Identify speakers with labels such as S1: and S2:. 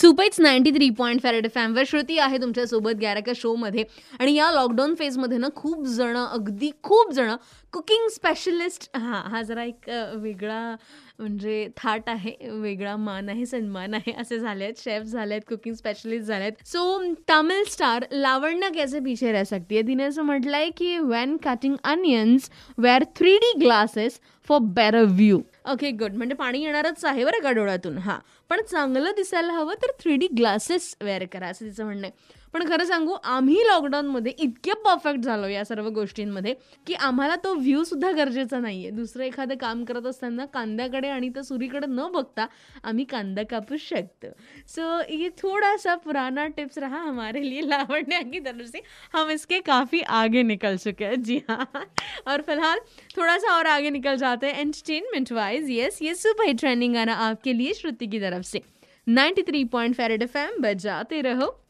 S1: सुपेच ninety three point फॅरेड फॅमवर श्रुती आहे तुमच्यासोबत गॅरका शोमध्ये आणि या लॉकडाऊन फेजमध्ये ना खूप जण अगदी खूप जण कुकिंग स्पेशलिस्ट हां हा जरा एक वेगळा म्हणजे थाट आहे वेगळा मान आहे सन्मान आहे असे झाले आहेत शेफ झाले आहेत कुकिंग स्पेशलिस्ट झाले आहेत सो तामिळ स्टार लावण्य कॅसे पीछे रह सकती है? तिने असं म्हटलंय की when cutting onions wear three D glasses for better view okay good म्हणजे पाणी येणारच आहे बरं का डोळ्यातून? हां. पण चांगलं दिसायला हवं तर थ्री डी ग्लासेस वेअर करा असं तिचं म्हणणं आहे. पण खरं सांगू आम्ही लॉकडाऊनमध्ये इतके परफेक्ट झालो या सर्व गोष्टींमध्ये की आम्हाला तो व्ह्यू सुद्धा गरजेचा नाही आहे दुसरं एखादं काम करत असताना कांद्याकडे आणि त्या सुरीकडे न बघता आम्ही कांदा कापू शकतो. सो ये थोड़ा सा पुराना टिप्स रहा हमारे लिए लावण्या की तरफ से हम इसके काफ़ी आगे निकल चुके हैं. जी हाँ. और फिलहाल थोड़ा सा और आगे निकल जाते हैं एंटरटेनमेंट वाइज यस ये सुपर हिट ट्रेंडिंग गाना आपके लिए श्रुति की तरफ से। 93 पॉइंट फेरेड एफ बजाते रहो।